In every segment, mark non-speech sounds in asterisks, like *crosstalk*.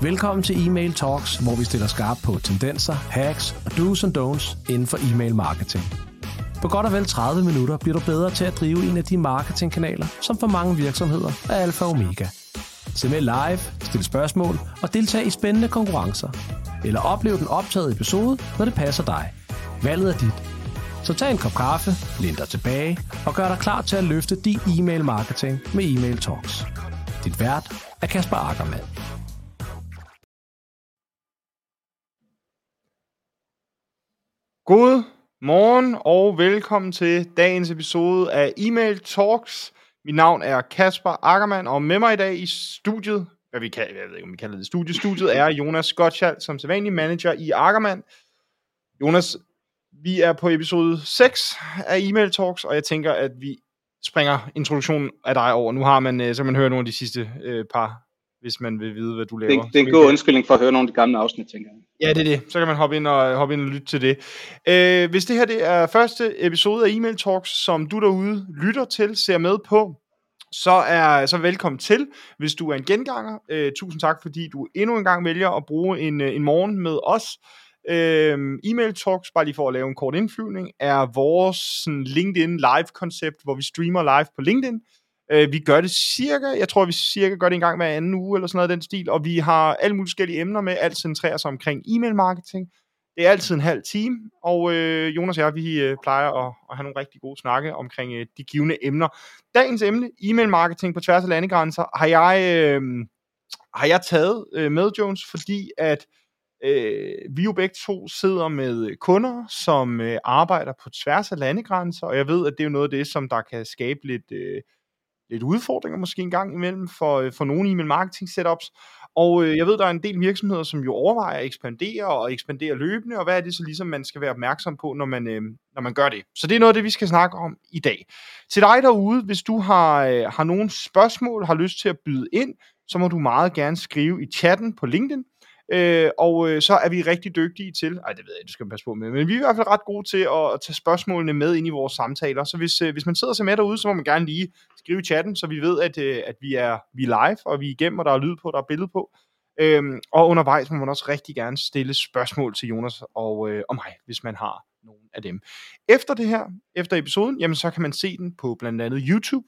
Velkommen til Email Talks, hvor vi stiller skarp på tendenser, hacks og do's and don'ts inden for e-mail marketing. På godt og vel 30 minutter bliver du bedre til at drive en af de marketingkanaler, som for mange virksomheder er alfa og omega. Se med live, stil spørgsmål og deltag i spændende konkurrencer. Eller oplev den optagede episode, når det passer dig. Valget er dit. Så tag en kop kaffe, læn dig tilbage og gør dig klar til at løfte din e-mail marketing med Email Talks. Dit vært er Kasper Ackermann. God morgen og velkommen til dagens episode af Email Talks. Mit navn er Kasper Ackermann, og med mig i dag i studiet, hvad vi kan, jeg ved ikke, om vi kalder det studie, studiet er Jonas Gottschall, som sædvanlig manager i Ackermann. Jonas, vi er på episode 6 af Email Talks, og jeg tænker, at vi springer introduktionen af dig over. Nu har man, øh, så man hører nogle af de sidste øh, par hvis man vil vide, hvad du laver. Det, det er en god undskyldning for at høre nogle af de gamle afsnit, tænker jeg. Ja, det er det. Så kan man hoppe ind og, hoppe ind og lytte til det. Øh, hvis det her det er første episode af Email Talks, som du derude lytter til, ser med på, så er så velkommen til, hvis du er en genganger. Øh, tusind tak, fordi du endnu en gang vælger at bruge en, øh, en morgen med os. Øh, email Talks, bare lige for at lave en kort indflyvning, er vores sådan, LinkedIn live-koncept, hvor vi streamer live på LinkedIn. Øh, vi gør det cirka, jeg tror vi cirka gør det en gang hver anden uge, eller sådan noget den stil, og vi har alle mulige forskellige emner med, alt centrerer sig omkring e-mail marketing. Det er altid en halv time, og øh, Jonas og jeg, vi øh, plejer at, at have nogle rigtig gode snakke omkring øh, de givende emner. Dagens emne, e-mail marketing på tværs af landegrænser, har jeg, øh, har jeg taget øh, med, Jones, fordi at øh, vi jo begge to sidder med kunder, som øh, arbejder på tværs af landegrænser, og jeg ved, at det er jo noget af det, som der kan skabe lidt... Øh, lidt udfordringer måske en gang imellem for, øh, for nogle e-mail marketing setups. Og øh, jeg ved, der er en del virksomheder, som jo overvejer at ekspandere og ekspandere løbende, og hvad er det så ligesom, man skal være opmærksom på, når man, øh, når man gør det. Så det er noget af det, vi skal snakke om i dag. Til dig derude, hvis du har, øh, har nogle spørgsmål, har lyst til at byde ind, så må du meget gerne skrive i chatten på LinkedIn. Øh, og øh, så er vi rigtig dygtige til, ej det ved jeg, du skal passe på med, men vi er i hvert fald ret gode til at, at tage spørgsmålene med ind i vores samtaler. Så hvis, øh, hvis man sidder sig med derude, så må man gerne lige skrive i chatten, så vi ved, at, øh, at vi, er, vi er live, og vi er igennem, og der er lyd på, der er billede på. Øhm, og undervejs må man også rigtig gerne stille spørgsmål til Jonas og, øh, og mig, hvis man har nogle af dem. Efter det her, efter episoden, jamen så kan man se den på blandt andet YouTube.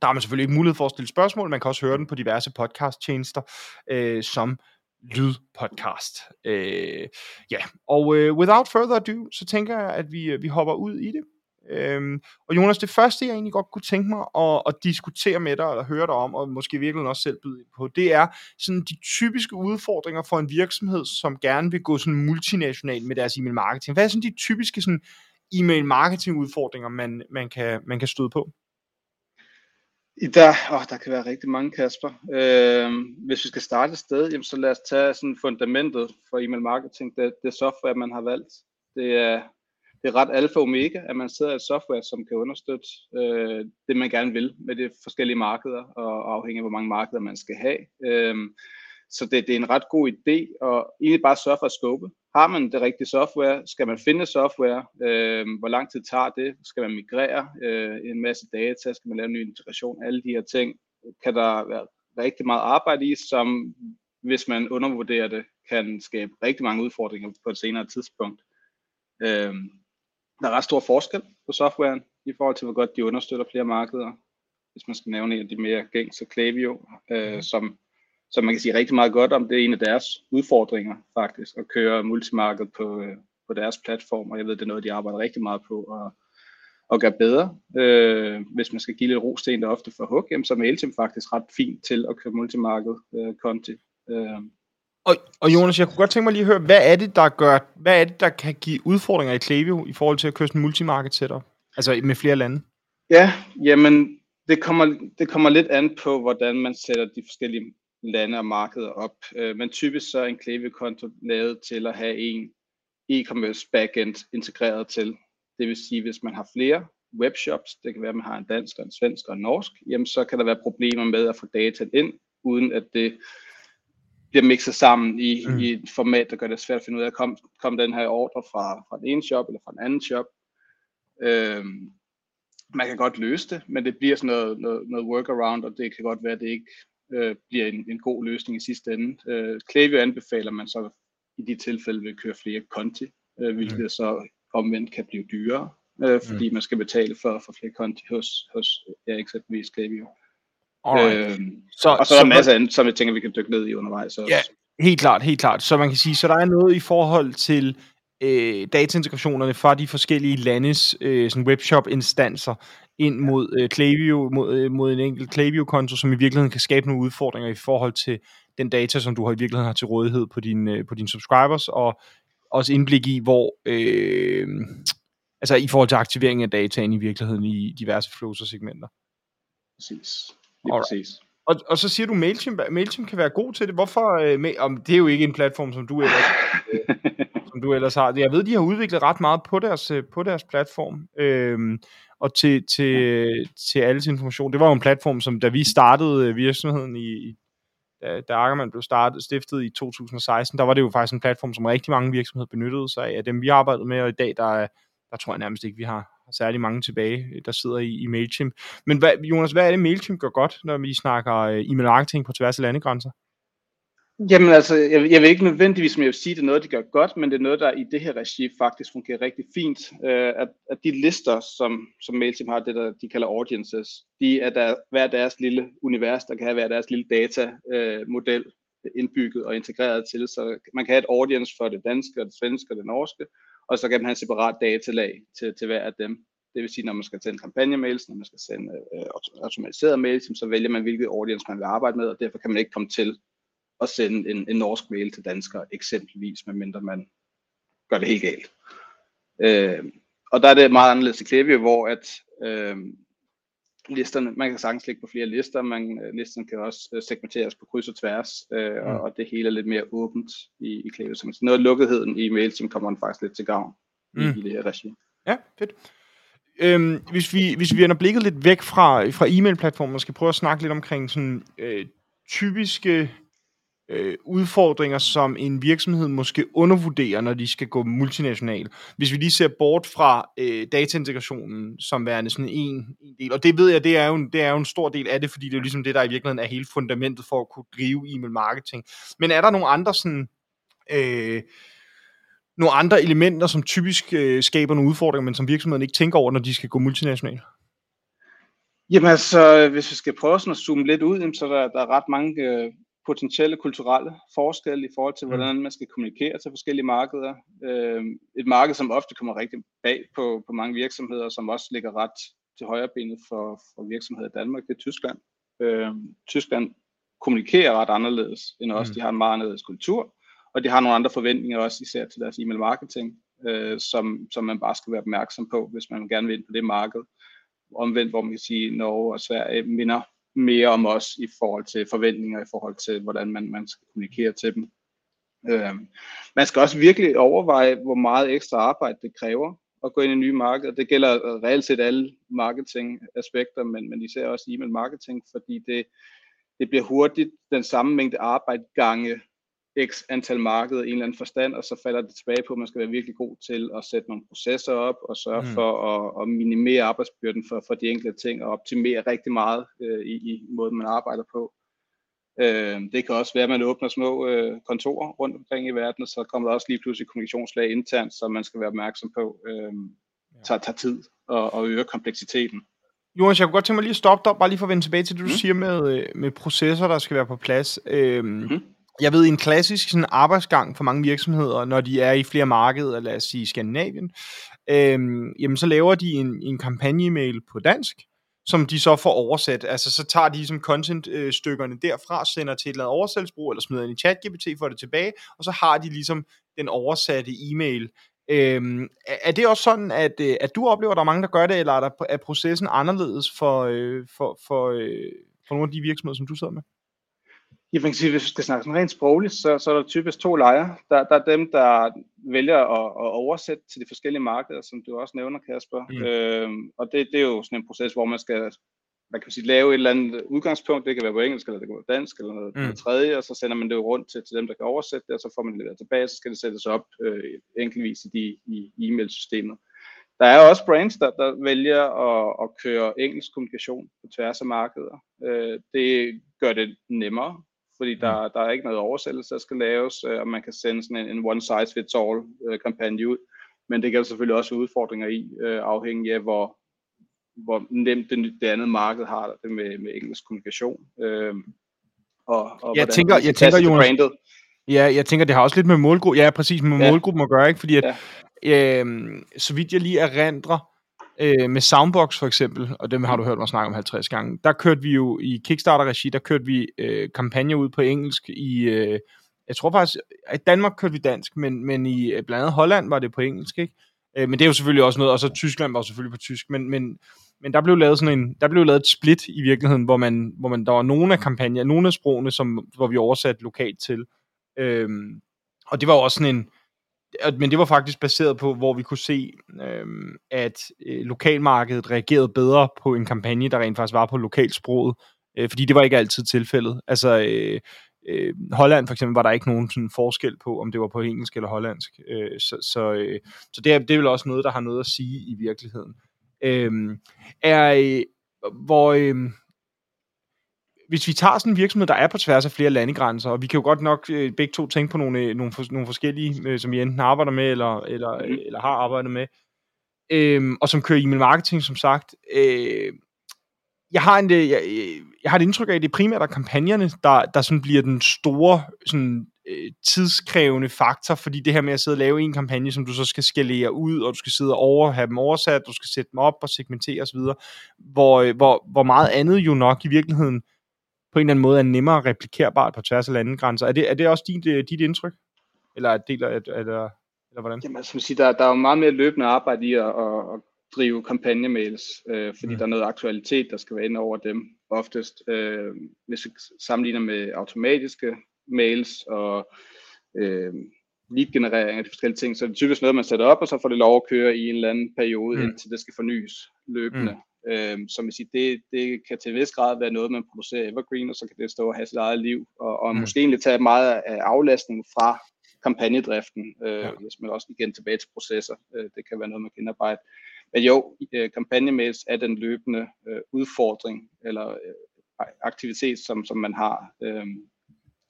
Der har man selvfølgelig ikke mulighed for at stille spørgsmål, man kan også høre den på diverse podcast-tjenester, øh, som lydpodcast. Øh, ja, og øh, without further ado, så tænker jeg, at vi, øh, vi hopper ud i det. Øhm, og Jonas, det første, jeg egentlig godt kunne tænke mig at, at diskutere med dig, eller høre dig om, og måske virkelig også selv byde ind på, det er sådan de typiske udfordringer for en virksomhed, som gerne vil gå sådan multinational med deres e-mail marketing. Hvad er sådan de typiske sådan e-mail marketing udfordringer, man, man, kan, man kan støde på? I der, åh, der kan være rigtig mange, Kasper. Øh, hvis vi skal starte et sted, jamen, så lad os tage sådan fundamentet for e-mail marketing. Det, det software, man har valgt. Det er, det er ret alfa og omega, at man sidder i et software, som kan understøtte øh, det, man gerne vil med de forskellige markeder, og afhængig af, hvor mange markeder man skal have. Øh, så det, det er en ret god idé, og egentlig bare sørge for at skubbe har man det rigtige software? Skal man finde software? Øh, hvor lang tid tager det? Skal man migrere øh, en masse data? Skal man lave en ny integration? Alle de her ting kan der være rigtig meget arbejde i, som hvis man undervurderer det, kan skabe rigtig mange udfordringer på et senere tidspunkt. Øh, der er ret stor forskel på softwaren i forhold til, hvor godt de understøtter flere markeder. Hvis man skal nævne en af de mere gængse, Klaviyo, øh, mm. som så man kan sige rigtig meget godt om, det er en af deres udfordringer faktisk, at køre multimarked på, øh, på deres platform, og jeg ved, det er noget, de arbejder rigtig meget på at, at gøre bedre. Øh, hvis man skal give lidt rosten der ofte for hug, jamen, så er Mailchimp faktisk ret fint til at køre multimarked øh, content. Øh. Og, og Jonas, jeg kunne godt tænke mig lige at høre, hvad er det, der gør, hvad er det, der kan give udfordringer i Klaviyo i forhold til at køre sådan en multimarket setup? Altså med flere lande? Ja, jamen, det kommer, det kommer lidt an på, hvordan man sætter de forskellige lande og markeder op. Øh, men typisk så er en Klaviyo-konto lavet til at have en e-commerce backend integreret til. Det vil sige, hvis man har flere webshops, det kan være, at man har en dansk, en svensk og en norsk, jamen så kan der være problemer med at få data ind, uden at det bliver mixet sammen i, mm. i et format, der gør det svært at finde ud af, kom, kom den her ordre fra, fra den ene shop eller fra den anden shop. Øhm, man kan godt løse det, men det bliver sådan noget, noget, noget workaround, og det kan godt være, at det ikke øh, bliver en, en god løsning i sidste ende. Øh, Klaviyo anbefaler man så i de tilfælde vil køre flere konti, øh, hvilket mm. så omvendt kan blive dyrere, øh, fordi mm. man skal betale for, for flere konti hos, hos ja, eksempelvis Klaviyo. Øh, så, og så er der masser andet, som jeg tænker, vi kan dykke ned i undervejs. Også. Ja, helt klart, helt klart. Så man kan sige, så der er noget i forhold til øh, dataintegrationerne fra de forskellige landes øh, sådan webshop-instanser ind mod øh, Klaviyo, mod, øh, mod en enkelt Klaviyo-konto, som i virkeligheden kan skabe nogle udfordringer i forhold til den data, som du har i virkeligheden har til rådighed på, din, øh, på dine subscribers, og også indblik i, hvor, øh, altså i forhold til aktivering af dataen i virkeligheden i diverse flows og segmenter. Præcis. Lige præcis. Og, og så siger du, Mailchimp, Mailchimp kan være god til det. Hvorfor? Øh, om, det er jo ikke en platform, som du ellers, øh, *laughs* som du ellers har. Jeg ved, de har udviklet ret meget på deres, øh, på deres platform. Øh, og til, til, til alles information. Det var jo en platform, som da vi startede øh, virksomheden i, da, da Ackermann blev startet, stiftet i 2016, der var det jo faktisk en platform, som rigtig mange virksomheder benyttede sig af. Dem vi arbejdede med, og i dag, der, der tror jeg nærmest ikke, vi har særlig mange tilbage, der sidder i, i MailChimp. Men hvad, Jonas, hvad er det, MailChimp gør godt, når vi snakker øh, e-mail marketing på tværs af landegrænser? Jamen altså, jeg, jeg vil ikke nødvendigvis, som jeg vil sige, det er noget, de gør godt, men det er noget, der i det her regi faktisk fungerer rigtig fint. Øh, at, at de lister, som, som MailChimp har, det der de kalder audiences, de er der, hver deres lille univers, der kan have hver deres lille datamodel øh, indbygget og integreret til. Så man kan have et audience for det danske, og det svenske og det norske, og så kan man have en separat datalag til, til hver af dem. Det vil sige, når man skal sende kampagnemails, når man skal sende øh, automatiserede mails, så vælger man, hvilket audience man vil arbejde med, og derfor kan man ikke komme til at sende en, en norsk mail til danskere, eksempelvis, medmindre man gør det helt galt. Øh, og der er det meget anderledes i Klaviyo, hvor at øh, listerne, man kan sagtens lægge på flere lister, man, øh, listerne kan også øh, segmenteres på kryds og tværs, øh, mm. og, og det hele er lidt mere åbent i, i Klaviyo. Så noget af lukketheden i mail, som kommer man faktisk lidt til gavn mm. i, i det her regi. Ja, fedt. Øhm, hvis, vi, hvis vi vender blikket lidt væk fra, fra e-mail-platformen og skal prøve at snakke lidt omkring sådan, øh, typiske øh, udfordringer, som en virksomhed måske undervurderer, når de skal gå multinational. Hvis vi lige ser bort fra øh, dataintegrationen som værende sådan en, en del, og det ved jeg, det er, jo en, det er jo en stor del af det, fordi det er jo ligesom det, der i virkeligheden er hele fundamentet for at kunne drive e-mail marketing. Men er der nogle andre sådan... Øh, nogle andre elementer, som typisk øh, skaber nogle udfordringer, men som virksomheden ikke tænker over, når de skal gå multinational? Jamen altså, hvis vi skal prøve sådan at zoome lidt ud, så der, der er ret mange øh, potentielle kulturelle forskelle i forhold til, mm. hvordan man skal kommunikere til forskellige markeder. Øh, et marked, som ofte kommer rigtig bag på, på mange virksomheder, som også ligger ret til højre benet for, for virksomheder i Danmark, det er Tyskland. Øh, Tyskland kommunikerer ret anderledes end os. Mm. De har en meget anderledes kultur, og de har nogle andre forventninger også, især til deres e-mail marketing, øh, som, som man bare skal være opmærksom på, hvis man gerne vil ind på det marked. Omvendt, hvor man kan sige, at Norge og Sverige minder mere om os i forhold til forventninger, i forhold til, hvordan man, man skal kommunikere til dem. Øh, man skal også virkelig overveje, hvor meget ekstra arbejde det kræver at gå ind i nye markeder. Det gælder reelt set alle marketing-aspekter, men, men især også e-mail marketing, fordi det, det bliver hurtigt den samme mængde arbejde gange x antal markeder i en eller anden forstand, og så falder det tilbage på, at man skal være virkelig god til at sætte nogle processer op, og sørge mm. for at, at minimere arbejdsbyrden for, for de enkelte ting, og optimere rigtig meget øh, i, i måden, man arbejder på. Øh, det kan også være, at man åbner små øh, kontorer rundt omkring i verden, og så kommer der også lige pludselig kommunikationslag internt, som man skal være opmærksom på, øh, tager, tager tid og, og øger kompleksiteten. Jonas, jeg kunne godt tænke mig lige at stoppe dig, bare lige for at vende tilbage til det, du mm. siger med, øh, med processer, der skal være på plads. Øh, mm jeg ved, en klassisk sådan arbejdsgang for mange virksomheder, når de er i flere markeder, lad os sige Skandinavien, øhm, jamen så laver de en, en kampagne-mail på dansk, som de så får oversat. Altså så tager de ligesom content-stykkerne derfra, sender til et eller andet oversættelsesbrug, eller smider ind i ChatGPT, får det tilbage, og så har de ligesom den oversatte e-mail. Øhm, er det også sådan, at, øh, at du oplever, at der er mange, der gør det, eller er, der, er processen anderledes for, øh, for, for, øh, for nogle af de virksomheder, som du sidder med? Ja, man kan sige, hvis vi skal snakke sådan rent sprogligt, så, så er der typisk to lejre. Der, der er dem, der vælger at, at oversætte til de forskellige markeder, som du også nævner, Kasper. Mm. Øhm, og det, det er jo sådan en proces, hvor man skal man kan sige, lave et eller andet udgangspunkt, det kan være på engelsk, eller det kan være dansk, eller noget, mm. noget tredje, og så sender man det rundt til, til dem, der kan oversætte det, og så får man det leveret tilbage, så skal det sættes op øh, enkeltvis i, de, i e-mailsystemet. Der er også brands, der, der vælger at, at køre engelsk kommunikation på tværs af markeder. Øh, det gør det nemmere, fordi der, mm. der er ikke noget oversættelse, der skal laves, øh, og man kan sende sådan en, en one-size-fits-all øh, kampagne ud. Men det kan selvfølgelig også udfordringer i, øh, afhængig af, hvor, hvor nemt det, det andet marked har det med, med engelsk kommunikation. Øh, og, og jeg tænker, jeg tænker Jonas, branded. Ja, jeg tænker, det har også lidt med målgruppen, ja, præcis med ja. målgruppen at gøre, ikke? Fordi at, ja. øh, så vidt jeg lige erindrer, øh, med Soundbox for eksempel, og dem har du hørt mig snakke om 50 gange, der kørte vi jo i Kickstarter-regi, der kørte vi øh, kampagner ud på engelsk i, øh, jeg tror faktisk, i Danmark kørte vi dansk, men, men i øh, blandt andet Holland var det på engelsk, ikke? Øh, men det er jo selvfølgelig også noget, og så Tyskland var selvfølgelig på tysk, men, men, men der blev lavet sådan en, der blev lavet et split i virkeligheden, hvor man, hvor man der var nogle af kampagner, nogle af sprogene, som, hvor vi oversatte lokalt til. Øhm, og det var også sådan en, men det var faktisk baseret på, hvor vi kunne se, øh, at øh, lokalmarkedet reagerede bedre på en kampagne, der rent faktisk var på lokalsproget, øh, fordi det var ikke altid tilfældet. Altså, øh, øh, Holland for eksempel var der ikke nogen sådan forskel på, om det var på engelsk eller hollandsk. Øh, så så, øh, så det, er, det er vel også noget, der har noget at sige i virkeligheden. Øh, er, øh, hvor, øh, hvis vi tager sådan en virksomhed, der er på tværs af flere landegrænser, og vi kan jo godt nok øh, begge to tænke på nogle, nogle, for, nogle forskellige, øh, som vi enten arbejder med, eller, eller, mm. eller har arbejdet med, øh, og som kører e-mail marketing, som sagt. Øh, jeg har, en, jeg, jeg har et indtryk af, at det primært er kampagnerne, der, der sådan bliver den store sådan, øh, tidskrævende faktor, fordi det her med at sidde og lave en kampagne, som du så skal skalere ud, og du skal sidde og over, have dem oversat, du skal sætte dem op og segmentere osv., hvor, øh, hvor, hvor meget andet jo nok i virkeligheden på en eller anden måde er nemmere replikerbart på tværs af landegrænser. Er det, er det også dit, øh, dit indtryk? Eller er det, eller, eller, eller hvordan? Jamen, altså, sige, der, der er jo meget mere løbende arbejde i at, at, at drive kampagnemails, øh, fordi mm. der er noget aktualitet, der skal være inde over dem oftest. Øh, hvis vi sammenligner med automatiske mails og øh, lead-generering af de forskellige ting, så er det typisk noget, man sætter op, og så får det lov at køre i en eller anden periode, mm. indtil det skal fornyes løbende. Mm. Øh, så man siger, det, det kan til en vis grad være noget, man producerer evergreen, og så kan det stå og have sit eget liv, og, og mm. måske egentlig tage meget af aflastningen fra kampagnedriften, øh, ja. hvis man også igen tilbage til processer. Øh, det kan være noget, man kan indarbejde. Men jo, øh, kampagnemails er den løbende øh, udfordring eller øh, aktivitet, som, som man har, øh,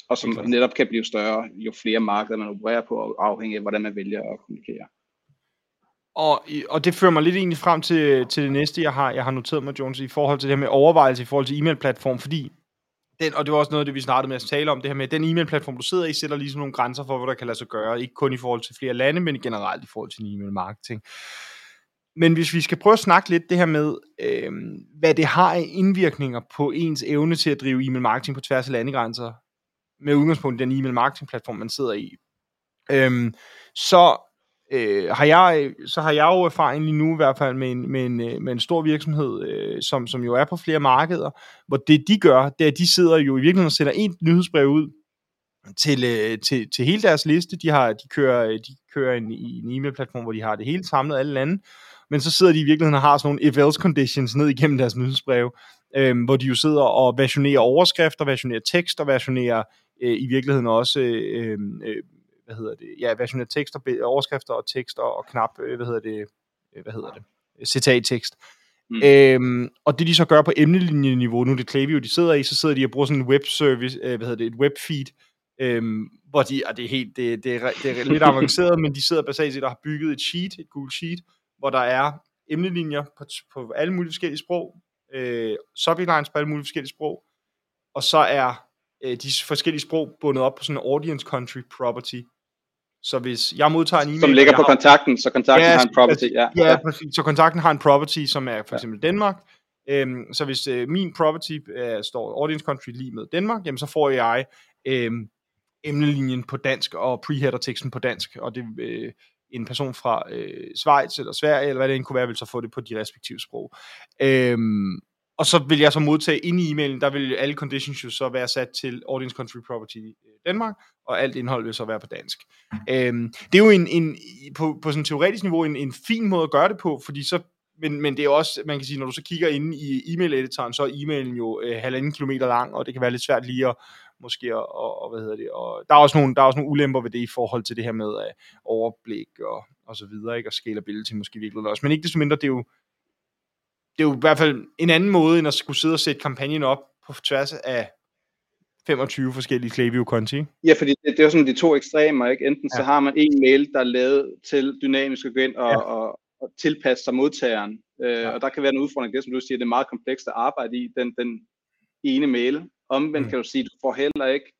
og som netop kan blive større, jo flere markeder man opererer på, afhængig af, hvordan man vælger at kommunikere. Og, og det fører mig lidt egentlig frem til, til det næste, jeg har, jeg har noteret mig, Jones, i forhold til det her med overvejelse i forhold til e-mail-platform, fordi den, og det var også noget af det, vi startede med at tale om, det her med, den e-mail-platform, du sidder i, sætter ligesom nogle grænser for, hvad der kan lade sig gøre, ikke kun i forhold til flere lande, men generelt i forhold til e-mail-marketing. Men hvis vi skal prøve at snakke lidt det her med, øh, hvad det har af indvirkninger på ens evne til at drive e-mail marketing på tværs af landegrænser, med udgangspunkt i den e-mail marketing platform, man sidder i, Øhm, så øh, har jeg så har jeg jo erfaring lige nu i hvert fald med en, med en, øh, med en stor virksomhed, øh, som, som jo er på flere markeder, hvor det de gør, det er, at de sidder jo i virkeligheden og sender et nyhedsbrev ud til, øh, til, til hele deres liste. De, har, de kører, øh, de kører en, i en e-mail-platform, hvor de har det hele samlet, alle lande, men så sidder de i virkeligheden og har sådan nogle if-else conditions ned igennem deres nyhedsbreve, øh, hvor de jo sidder og versionerer overskrifter, versionerer tekst og versionerer øh, i virkeligheden også øh, øh, hvad hedder det, ja, versionerer tekster, overskrifter og tekster og knap, øh, hvad hedder det, øh, hvad hedder det, citattekst. Mm. Øhm, og det de så gør på emnelinjeniveau, nu det Klaviyo, de sidder i, så sidder de og bruger sådan en webservice, øh, hvad hedder det, et webfeed, øhm, hvor de, og det er helt, det, det, er, det er lidt avanceret, men de sidder basalt set og har bygget et sheet, et Google Sheet, hvor der er emnelinjer på, på alle mulige forskellige sprog, øh, sublines på alle mulige forskellige sprog, og så er øh, de forskellige sprog bundet op på sådan en audience country property. Så hvis jeg modtager en e-mail... Som ligger på har, kontakten, så kontakten ja, har en property. Ja, ja, ja. præcis. Så kontakten har en property, som er for eksempel ja. Danmark. Øhm, så hvis øh, min property øh, står audience country lige med Danmark, jamen så får jeg øh, emnelinjen på dansk og preheader teksten på dansk, og det øh, en person fra øh, Schweiz eller Sverige, eller hvad det end kunne være, vil så få det på de respektive sprog. Øhm, og så vil jeg så modtage ind i e-mailen, der vil alle conditions jo så være sat til Audience Country Property øh, Danmark, og alt indhold vil så være på dansk. Øhm, det er jo en, en, på, på sådan teoretisk niveau en, en fin måde at gøre det på, fordi så men, men det er også, man kan sige, når du så kigger ind i e-mail-editoren, så er e-mailen jo øh, halvanden kilometer lang, og det kan være lidt svært lige at måske og, og, og hvad hedder det, og der er også nogle, der er også nogle ulemper ved det i forhold til det her med uh, overblik og, og så videre, ikke, og scalability måske virkelig også, men ikke desto mindre, det er jo, det er jo i hvert fald en anden måde, end at skulle sidde og sætte kampagnen op på tværs af 25 forskellige Klaviyo-konti. Ja, fordi det, det er jo sådan de to ekstremer, ikke? Enten ja. så har man en mail, der er lavet til dynamisk at gå ind og, ja. og, og tilpasse sig modtageren. Øh, ja. Og der kan være en udfordring, det som du siger, det er meget komplekst at arbejde i, den, den ene mail. Omvendt mm. kan du sige, du får heller ikke,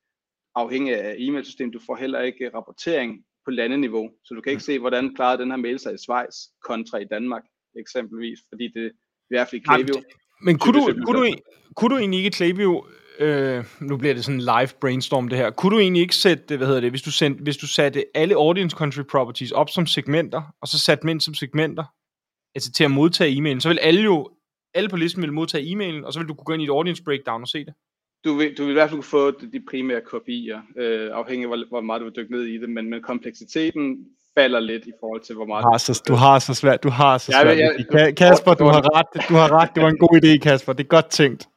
afhængig af e-mailsystemet, du får heller ikke rapportering på landeniveau. Så du kan ikke mm. se, hvordan klarede den her mail sig i Schweiz kontra i Danmark, eksempelvis. Fordi det i hvert fald i Klaviyo. Men kunne du, kunne, du, kunne du egentlig ikke Klaviyo øh, nu bliver det sådan en live brainstorm det her. Kunne du egentlig ikke sætte, hvad hedder det, hvis du, sendte, hvis du satte alle audience country properties op som segmenter, og så satte dem ind som segmenter, altså til at modtage e-mailen, så vil alle jo, alle på listen vil modtage e-mailen, og så vil du kunne gå ind i et audience breakdown og se det. Du vil, du vil i hvert fald kunne få de primære kopier, øh, afhængig af hvor, hvor meget du vil dykke ned i det, men, men kompleksiteten falder lidt i forhold til, hvor meget... Du har så, du har så svært, du har så svært. Ja, ja, Kasper, du har ret, du har ret, det var en god idé, Kasper, det er godt tænkt.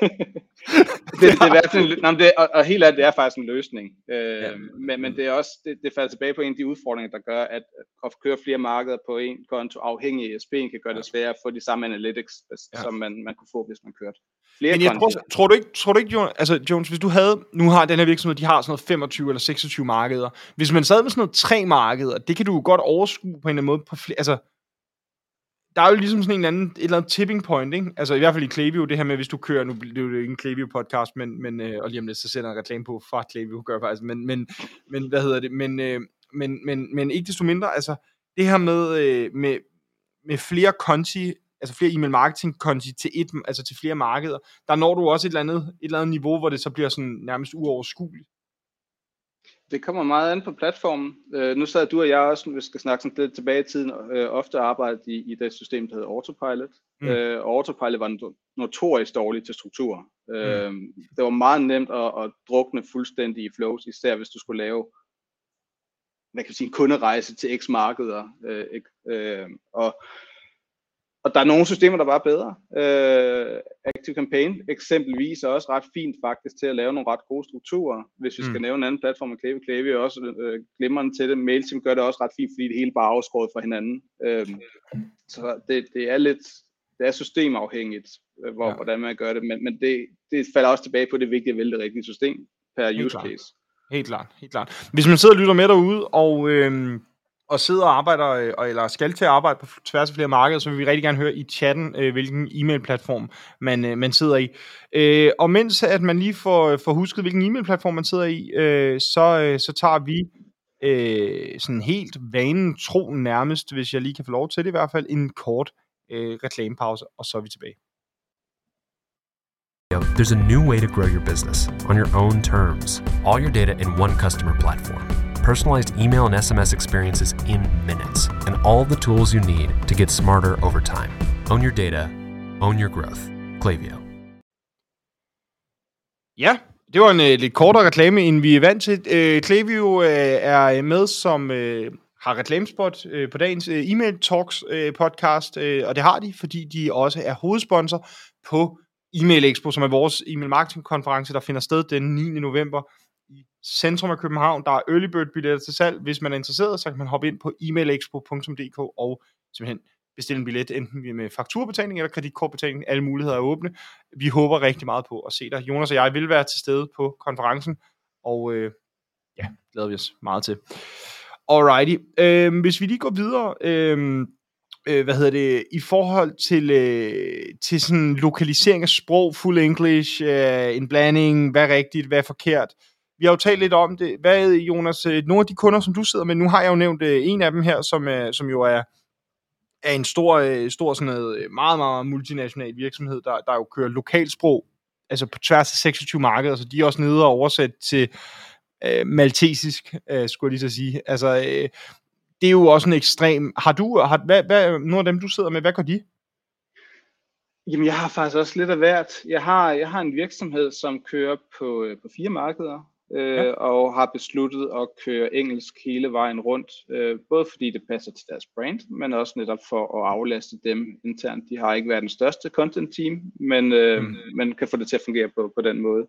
Det, det er hvert fald, nej, det, og, og helt ærligt, det er faktisk en løsning. Øh, ja. men, men det er også, det, det falder tilbage på en af de udfordringer, der gør, at at køre flere markeder på en konto afhængig af ESP'en kan gøre det sværere at få de samme analytics, ja. som man, man kunne få, hvis man kørte flere Men jeg tror, tror, du ikke, tror du ikke Jonas, altså Jones, hvis du havde, nu har den her virksomhed, de har sådan noget 25 eller 26 markeder. Hvis man sad med sådan noget tre markeder, det kan du godt overskue på en eller anden måde på flere, altså der er jo ligesom sådan en eller anden, et eller andet tipping point, ikke? Altså i hvert fald i Klaviyo, det her med, hvis du kører, nu det er jo ikke en Klaviyo podcast, men, men øh, og lige om lidt, så sender jeg en reklame på fra Klaviyo, gør faktisk, men, men, men hvad hedder det, men, øh, men, men, men ikke desto mindre, altså det her med, øh, med, med flere konti, altså flere e-mail marketing konti til, et, altså til flere markeder, der når du også et eller andet, et eller andet niveau, hvor det så bliver sådan nærmest uoverskueligt. Det kommer meget an på platformen. Øh, nu sad du og jeg også, vi skal snakke sådan lidt tilbage i tiden, øh, ofte arbejdet i, i det system, der hedder Autopilot. Mm. Øh, og Autopilot var notorisk dårlig til struktur. Mm. Øh, det var meget nemt at, at drukne fuldstændig i flows, især hvis du skulle lave hvad kan man sige, en kunderejse til x markeder. Øh, øh, og og der er nogle systemer, der bare er bedre. Uh, Active Campaign eksempelvis er også ret fint faktisk til at lave nogle ret gode strukturer. Hvis vi skal mm. nævne en anden platform, Klavi, Klavi er også uh, glimrende til det. MailChimp gør det også ret fint, fordi det hele bare er afskåret fra hinanden. Uh, så det, det er lidt, det er systemafhængigt, uh, hvor, ja. hvordan man gør det, men, men det, det falder også tilbage på, det vigtigt at vælge det rigtige system per helt use klart. case. Helt klart, helt klart. Hvis man sidder og lytter med derude, og øh, og sidder og arbejder, øh, eller skal til at arbejde på tværs af flere markeder, så vil vi rigtig gerne høre i chatten, øh, hvilken e-mail-platform man, øh, man sidder i. Øh, og mens at man lige får, øh, får husket, hvilken e-mail-platform man sidder i, øh, så, øh, så tager vi øh, sådan helt vanen tro nærmest, hvis jeg lige kan få lov til det i hvert fald, en kort øh, reklamepause, og så er vi tilbage. There's a new way to grow your business on your own terms. All your data in one customer platform personalized email and SMS experiences in minutes, and all the tools you need to get smarter over time. Own your data, own your growth. Klaviyo. Ja, det var en uh, lidt kortere reklame, end vi er vant til. Uh, Klaviyo uh, er med som uh, har reklamespot uh, på dagens uh, e-mail talks uh, podcast, uh, og det har de, fordi de også er hovedsponsor på E-mail Expo, som er vores e-mail marketing konference, der finder sted den 9. november centrum af København. Der er early bird billetter til salg. Hvis man er interesseret, så kan man hoppe ind på emailexpo.dk og simpelthen bestille en billet, enten med fakturbetaling eller kreditkortbetaling. Alle muligheder er åbne. Vi håber rigtig meget på at se dig. Jonas og jeg vil være til stede på konferencen, og øh, ja, glæder vi os meget til. Alrighty. Øh, hvis vi lige går videre, øh, øh, hvad hedder det, i forhold til, øh, til sådan lokalisering af sprog, full English, øh, en blanding, hvad er rigtigt, hvad er forkert, vi har jo talt lidt om det. Hvad, Jonas, øh, nogle af de kunder, som du sidder med, nu har jeg jo nævnt øh, en af dem her, som, øh, som jo er, er en stor, stor sådan noget, meget, meget multinational virksomhed, der, der jo kører lokalsprog, altså på tværs af 26 markeder, så de er også nede og oversat til øh, maltesisk, øh, skulle jeg lige så sige. Altså, øh, det er jo også en ekstrem... Har du, har, hvad, hvad, nogle af dem, du sidder med, hvad gør de? Jamen, jeg har faktisk også lidt af hvert. Jeg har, jeg har en virksomhed, som kører på, på fire markeder, øh, ja. og har besluttet at køre engelsk hele vejen rundt, øh, både fordi det passer til deres brand, men også netop for at aflaste dem internt. De har ikke været den største content team, men øh, mm. man kan få det til at fungere på, på den måde.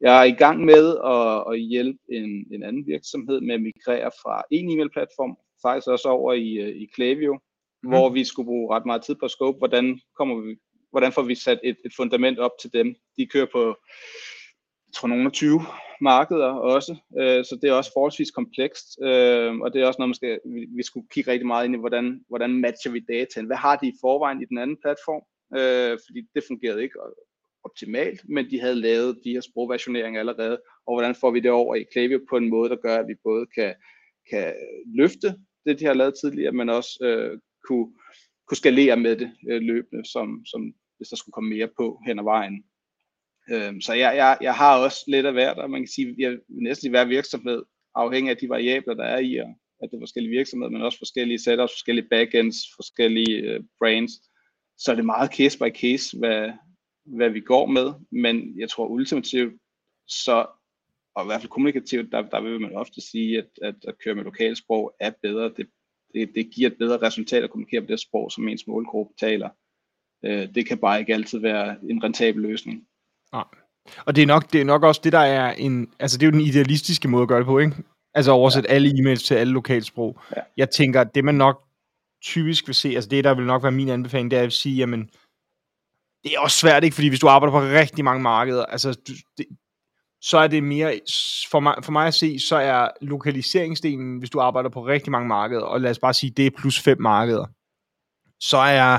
Jeg er i gang med at, at hjælpe en, en anden virksomhed med at migrere fra en e-mail-platform, faktisk også over i, øh, i Klaviyo, mm. hvor vi skulle bruge ret meget tid på scope. Hvordan kommer vi hvordan får vi sat et, et fundament op til dem. De kører på, jeg tror, nogle af 20 markeder også, øh, så det er også forholdsvis komplekst, øh, og det er også noget, man skal, vi, vi skulle kigge rigtig meget ind i, hvordan, hvordan matcher vi dataen. Hvad har de i forvejen i den anden platform? Øh, fordi det fungerede ikke optimalt, men de havde lavet de her sprogversioneringer allerede, og hvordan får vi det over i Klaviyo på en måde, der gør, at vi både kan, kan løfte det, de har lavet tidligere, men også øh, kunne, kunne skalere med det øh, løbende, som, som hvis der skulle komme mere på hen ad vejen. Øh, så jeg, jeg, jeg har også lidt af hvert, og man kan sige, jeg næsten i hver virksomhed, afhængig af de variabler, der er i, og at det er forskellige virksomheder, men også forskellige setups, forskellige backends, forskellige øh, brands, så er det meget case by case, hvad, hvad vi går med, men jeg tror ultimativt, så, og i hvert fald kommunikativt, der, der vil man ofte sige, at, at at køre med lokalsprog er bedre. Det, det, det giver et bedre resultat at kommunikere på det sprog, som ens målgruppe taler. Øh, det kan bare ikke altid være en rentabel løsning. Nej. Og det er, nok, det er nok også det, der er en... Altså, det er jo den idealistiske måde at gøre det på, ikke? Altså oversætte ja. alle e-mails til alle lokalsprog. Ja. Jeg tænker, det man nok typisk vil se, altså det, der vil nok være min anbefaling, det er at sige, jamen, det er også svært, ikke? Fordi hvis du arbejder på rigtig mange markeder, altså, du, det, så er det mere, for mig, for mig at se, så er lokaliseringsdelen, hvis du arbejder på rigtig mange markeder, og lad os bare sige, det er plus fem markeder, så er,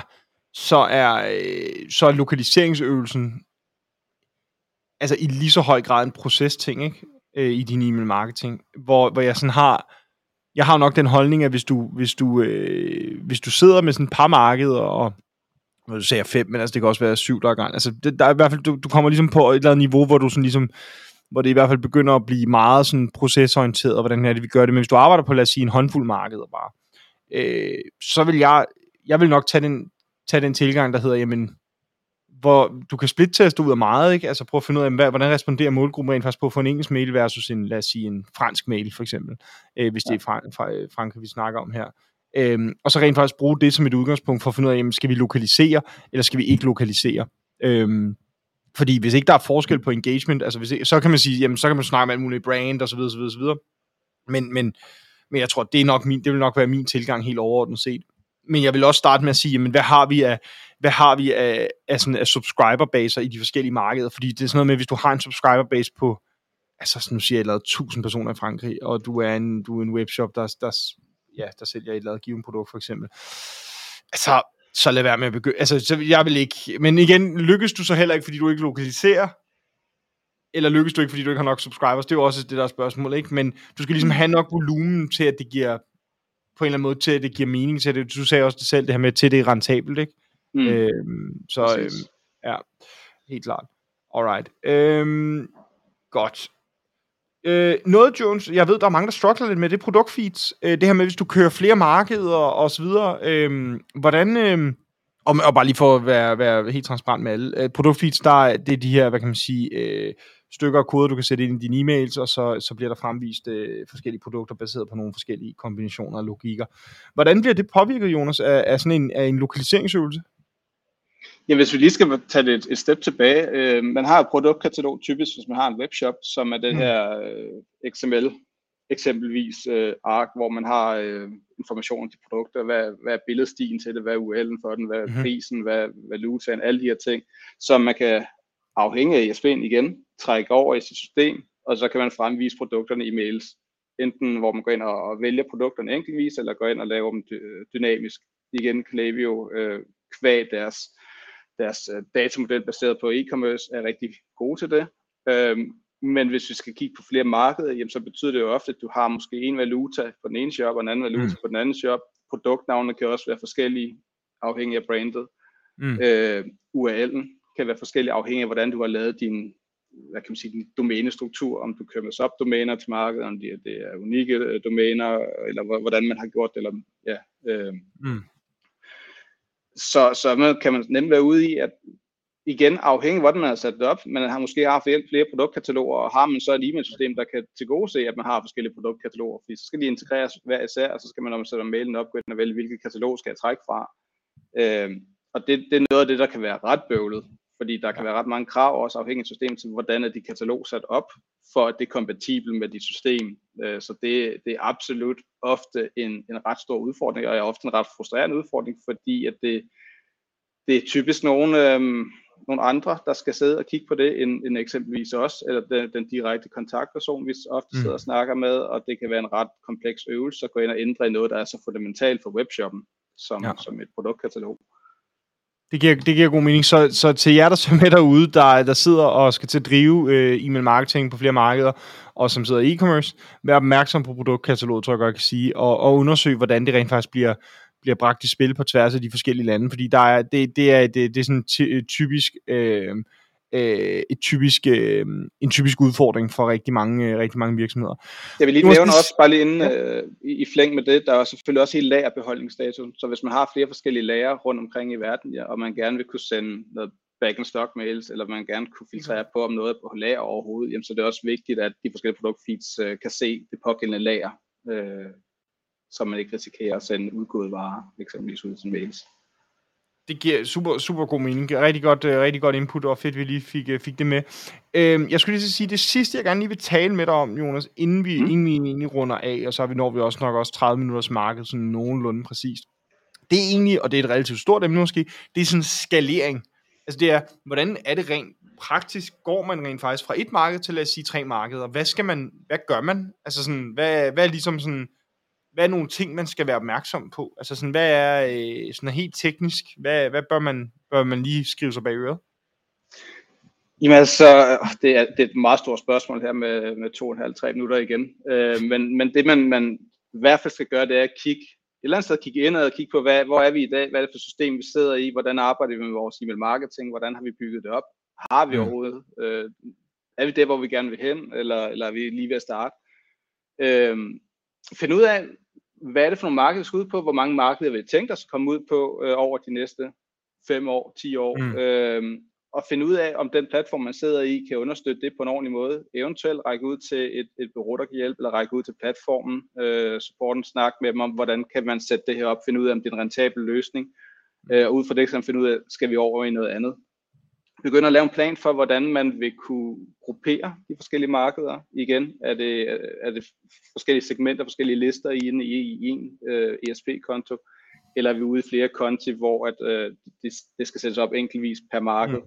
så er, øh, så er lokaliseringsøvelsen altså i lige så høj grad en procesting, ikke? Øh, i din e-mail marketing, hvor, hvor jeg sådan har, jeg har nok den holdning, at hvis du, hvis du, øh, hvis du sidder med sådan et par markeder, og nu siger jeg fem, men altså det kan også være syv, der er gang. Altså det, der er i hvert fald, du, du kommer ligesom på et eller andet niveau, hvor du sådan ligesom, hvor det i hvert fald begynder at blive meget sådan procesorienteret, og hvordan er det, vi gør det. Men hvis du arbejder på, lad os sige, en håndfuld markeder bare, øh, så vil jeg, jeg vil nok tage den, tage den tilgang, der hedder, jamen, hvor du kan splitte ud af meget, ikke? Altså prøve at finde ud af, hvordan responderer målgruppen rent faktisk på at få en engelsk mail versus en, lad os sige, en fransk mail, for eksempel, øh, hvis det er fra, fra Frankrig, vi snakker om her. Øhm, og så rent faktisk bruge det som et udgangspunkt for at finde ud af, jamen, skal vi lokalisere, eller skal vi ikke lokalisere? Øhm, fordi hvis ikke der er forskel på engagement, altså hvis ikke, så kan man sige, jamen så kan man snakke med alt muligt brand og så videre, så videre, så videre. Men, men, men jeg tror, det, er nok min, det vil nok være min tilgang helt overordnet set. Men jeg vil også starte med at sige, jamen, hvad har vi af, hvad har vi af, af, sådan, af subscriberbaser i de forskellige markeder? Fordi det er sådan noget med, hvis du har en subscriber-base på, altså sådan nu siger jeg, eller 1000 personer i Frankrig, og du er en, du er en webshop, der, der, ja, der sælger et eller andet givet produkt for eksempel. Altså, så lad være med at begynde. Altså, så jeg vil ikke. Men igen, lykkes du så heller ikke, fordi du ikke lokaliserer? Eller lykkes du ikke, fordi du ikke har nok subscribers? Det er jo også det der spørgsmål, ikke? Men du skal ligesom have nok volumen til, at det giver på en eller anden måde, til at det giver mening til det. Du sagde også det selv, det her med, til det er rentabelt, ikke? Mm. Øhm, så øhm, ja, helt klart. Alright. Øhm, godt. Øh, noget, Jones, jeg ved, der er mange, der struggler lidt med det produktfeeds. Øh, det her med, hvis du kører flere markeder og så videre. Øh, hvordan... Øh, og, og bare lige for at være, være helt transparent med alle. Øh, produktfeeds, der er, det er de her, hvad kan man sige, øh, stykker af koder, du kan sætte ind i dine e-mails, og så, så bliver der fremvist øh, forskellige produkter baseret på nogle forskellige kombinationer og logikker. Hvordan bliver det påvirket, Jonas, af, af sådan en, af en lokaliseringsøvelse? Ja, hvis vi lige skal tage det et, et step tilbage. Øh, man har et produktkatalog typisk, hvis man har en webshop, som er det mm. her øh, XML eksempelvis øh, ark, hvor man har øh, information om de produkter, hvad, hvad er billedstien til det, hvad er URL'en for den, hvad er mm. prisen, hvad er valutaen, alle de her ting, som man kan afhænge af ISP'en igen, trække over i sit system, og så kan man fremvise produkterne i mails. Enten hvor man går ind og, vælger produkterne enkeltvis, eller går ind og laver dem dynamisk. Igen Klaviyo øh, kvæg deres deres øh, datamodel baseret på e-commerce er rigtig gode til det. Øhm, men hvis vi skal kigge på flere markeder, jamen, så betyder det jo ofte, at du har måske en valuta på den ene shop, og en anden valuta mm. på den anden shop. Produktnavne kan også være forskellige, afhængig af brandet. Mm. Øh, URL'en kan være forskellig afhængig af, hvordan du har lavet din, hvad kan man sige, din domænestruktur, om du kører med subdomæner til markedet, om det, det er unikke øh, domæner, eller hvordan man har gjort det, eller ja, øh, mm. Så, så man kan man nemt være ude i, at igen afhængig af, hvordan man har sat det op, man har måske haft flere, flere produktkataloger, og har man så et e-mailsystem, der kan tilgodese, at man har forskellige produktkataloger, fordi så skal de integreres hver især, og så skal man, når man sætter mailen op, gå ind og vælge, hvilket katalog skal jeg trække fra. Øh, og det, det er noget af det, der kan være ret bøvlet, fordi der kan være ret mange krav, også afhængig af systemet, til hvordan er de katalog sat op, for at det er kompatibelt med dit system. Øh, så det, det er absolut ofte en, en ret stor udfordring, og er ofte en ret frustrerende udfordring, fordi at det, det er typisk nogle, øhm, nogle andre, der skal sidde og kigge på det, end, end eksempelvis os, eller den, den direkte kontaktperson, vi ofte sidder og snakker med, og det kan være en ret kompleks øvelse at gå ind og ændre i noget, der er så fundamentalt for webshoppen, som, ja. som et produktkatalog. Det giver, det giver god mening. Så, så til jer, der er med derude, der, der sidder og skal til at drive øh, e-mail marketing på flere markeder, og som sidder i e-commerce, vær opmærksom på produktkataloget, tror jeg godt, jeg kan sige, og, og undersøg, hvordan det rent faktisk bliver, bliver bragt i spil på tværs af de forskellige lande, fordi der er, det, det, er, det, det er sådan typisk... Øh, øh, et typisk, øh, en typisk udfordring for rigtig mange, øh, rigtig mange virksomheder. Jeg vil lige nævne også, bare lige inden ja. øh, i, i flæng med det, der er selvfølgelig også hele lagerbeholdningsstatus, så hvis man har flere forskellige lager rundt omkring i verden, ja, og man gerne vil kunne sende noget back and stock mails, eller man gerne kunne filtrere på, om noget er på lager overhovedet, jamen, så det er også vigtigt, at de forskellige produktfeeds øh, kan se det pågældende lager, øh, så man ikke risikerer at sende udgået varer, eksempelvis ud til mails. Det giver super, super god mening. Rigtig godt, uh, rigtig godt input, og fedt, vi lige fik, uh, fik det med. Uh, jeg skulle lige sige, det sidste, jeg gerne lige vil tale med dig om, Jonas, inden vi, mm. inden vi egentlig runder af, og så vi når vi også nok også 30 minutters marked, sådan nogenlunde præcist. Det er egentlig, og det er et relativt stort emne måske, det er sådan skalering. Altså det er, hvordan er det rent praktisk, går man rent faktisk fra et marked til, lad os sige, tre markeder? Hvad skal man, hvad gør man? Altså sådan, hvad, hvad er ligesom sådan, hvad er nogle ting, man skal være opmærksom på? Altså sådan, hvad er øh, sådan helt teknisk, hvad, hvad bør, man, bør man lige skrive sig bag øret? Jamen altså, det er, det er et meget stort spørgsmål her med, med to og en halv, tre minutter igen. Øh, men, men det man, man i hvert fald skal gøre, det er at kigge et eller andet sted kigge ind og kigge på, hvad, hvor er vi i dag, hvad er det for system, vi sidder i, hvordan arbejder vi med vores e-mail marketing, hvordan har vi bygget det op, har vi mm. overhovedet, øh, er vi der, hvor vi gerne vil hen, eller, eller er vi lige ved at starte. Øh, finde ud af, hvad er det for nogle markeder, vi skal ud på, hvor mange markeder vi tænkt os at komme ud på øh, over de næste 5 år, 10 år, mm. øh, og finde ud af, om den platform, man sidder i, kan understøtte det på en ordentlig måde. Eventuelt række ud til et, et bureau, der kan hjælpe, eller række ud til platformen, øh, supporten, snak med dem om, hvordan kan man sætte det her op, finde ud af, om det er en rentabel løsning, øh, og ud fra det kan man finde ud af, skal vi over i noget andet begynde at lave en plan for, hvordan man vil kunne gruppere de forskellige markeder. Igen, er det, er det forskellige segmenter, forskellige lister i en, i en uh, øh, ESP-konto, eller er vi ude i flere konti, hvor at, uh, det, det skal sættes op enkeltvis per marked. Mm.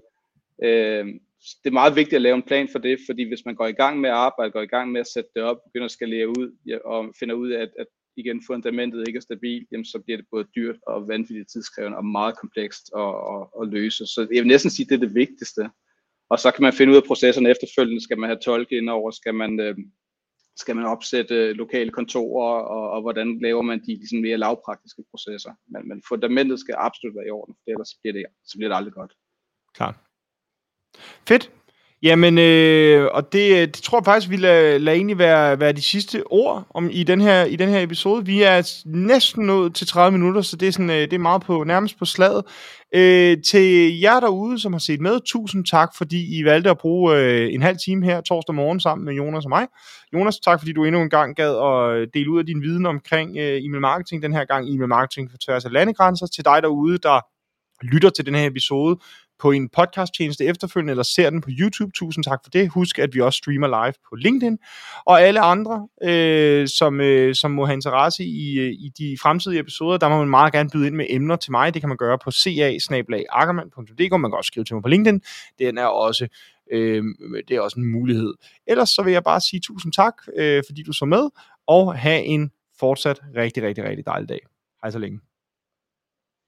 Uh, det er meget vigtigt at lave en plan for det, fordi hvis man går i gang med at arbejde, går i gang med at sætte det op, begynder at skalere ud, ja, og finder ud af, at, at igen fundamentet ikke er stabilt, jamen, så bliver det både dyrt og vanvittigt tidskrævende og meget komplekst at, at, at løse. Så jeg vil næsten sige, at det er det vigtigste. Og så kan man finde ud af processerne efterfølgende. Skal man have tolke indover? Skal man, øh, skal man opsætte øh, lokale kontorer? Og, og hvordan laver man de ligesom mere lavpraktiske processer? Men, men fundamentet skal absolut være i orden, for ellers bliver det, så bliver det aldrig godt. Klart. Fedt. Jamen, øh, og det, øh, det tror jeg faktisk, vi lader, lader egentlig være, være de sidste ord om, i, den her, i den her episode. Vi er næsten nået til 30 minutter, så det er, sådan, øh, det er meget på, nærmest på slaget. Øh, til jer derude, som har set med, tusind tak, fordi I valgte at bruge øh, en halv time her torsdag morgen sammen med Jonas og mig. Jonas, tak fordi du endnu en gang gad at øh, dele ud af din viden omkring øh, e-mail marketing, den her gang e-mail marketing for tværs af landegrænser. Til dig derude, der lytter til den her episode, på en podcasttjeneste efterfølgende, eller ser den på YouTube. Tusind tak for det. Husk, at vi også streamer live på LinkedIn. Og alle andre, øh, som, øh, som må have interesse i, øh, i de fremtidige episoder, der må man meget gerne byde ind med emner til mig. Det kan man gøre på ca Man kan også skrive til mig på LinkedIn. Den er også Øh, det er også en mulighed. Ellers så vil jeg bare sige tusind tak, øh, fordi du så med, og have en fortsat rigtig, rigtig, rigtig dejlig dag. Hej så længe.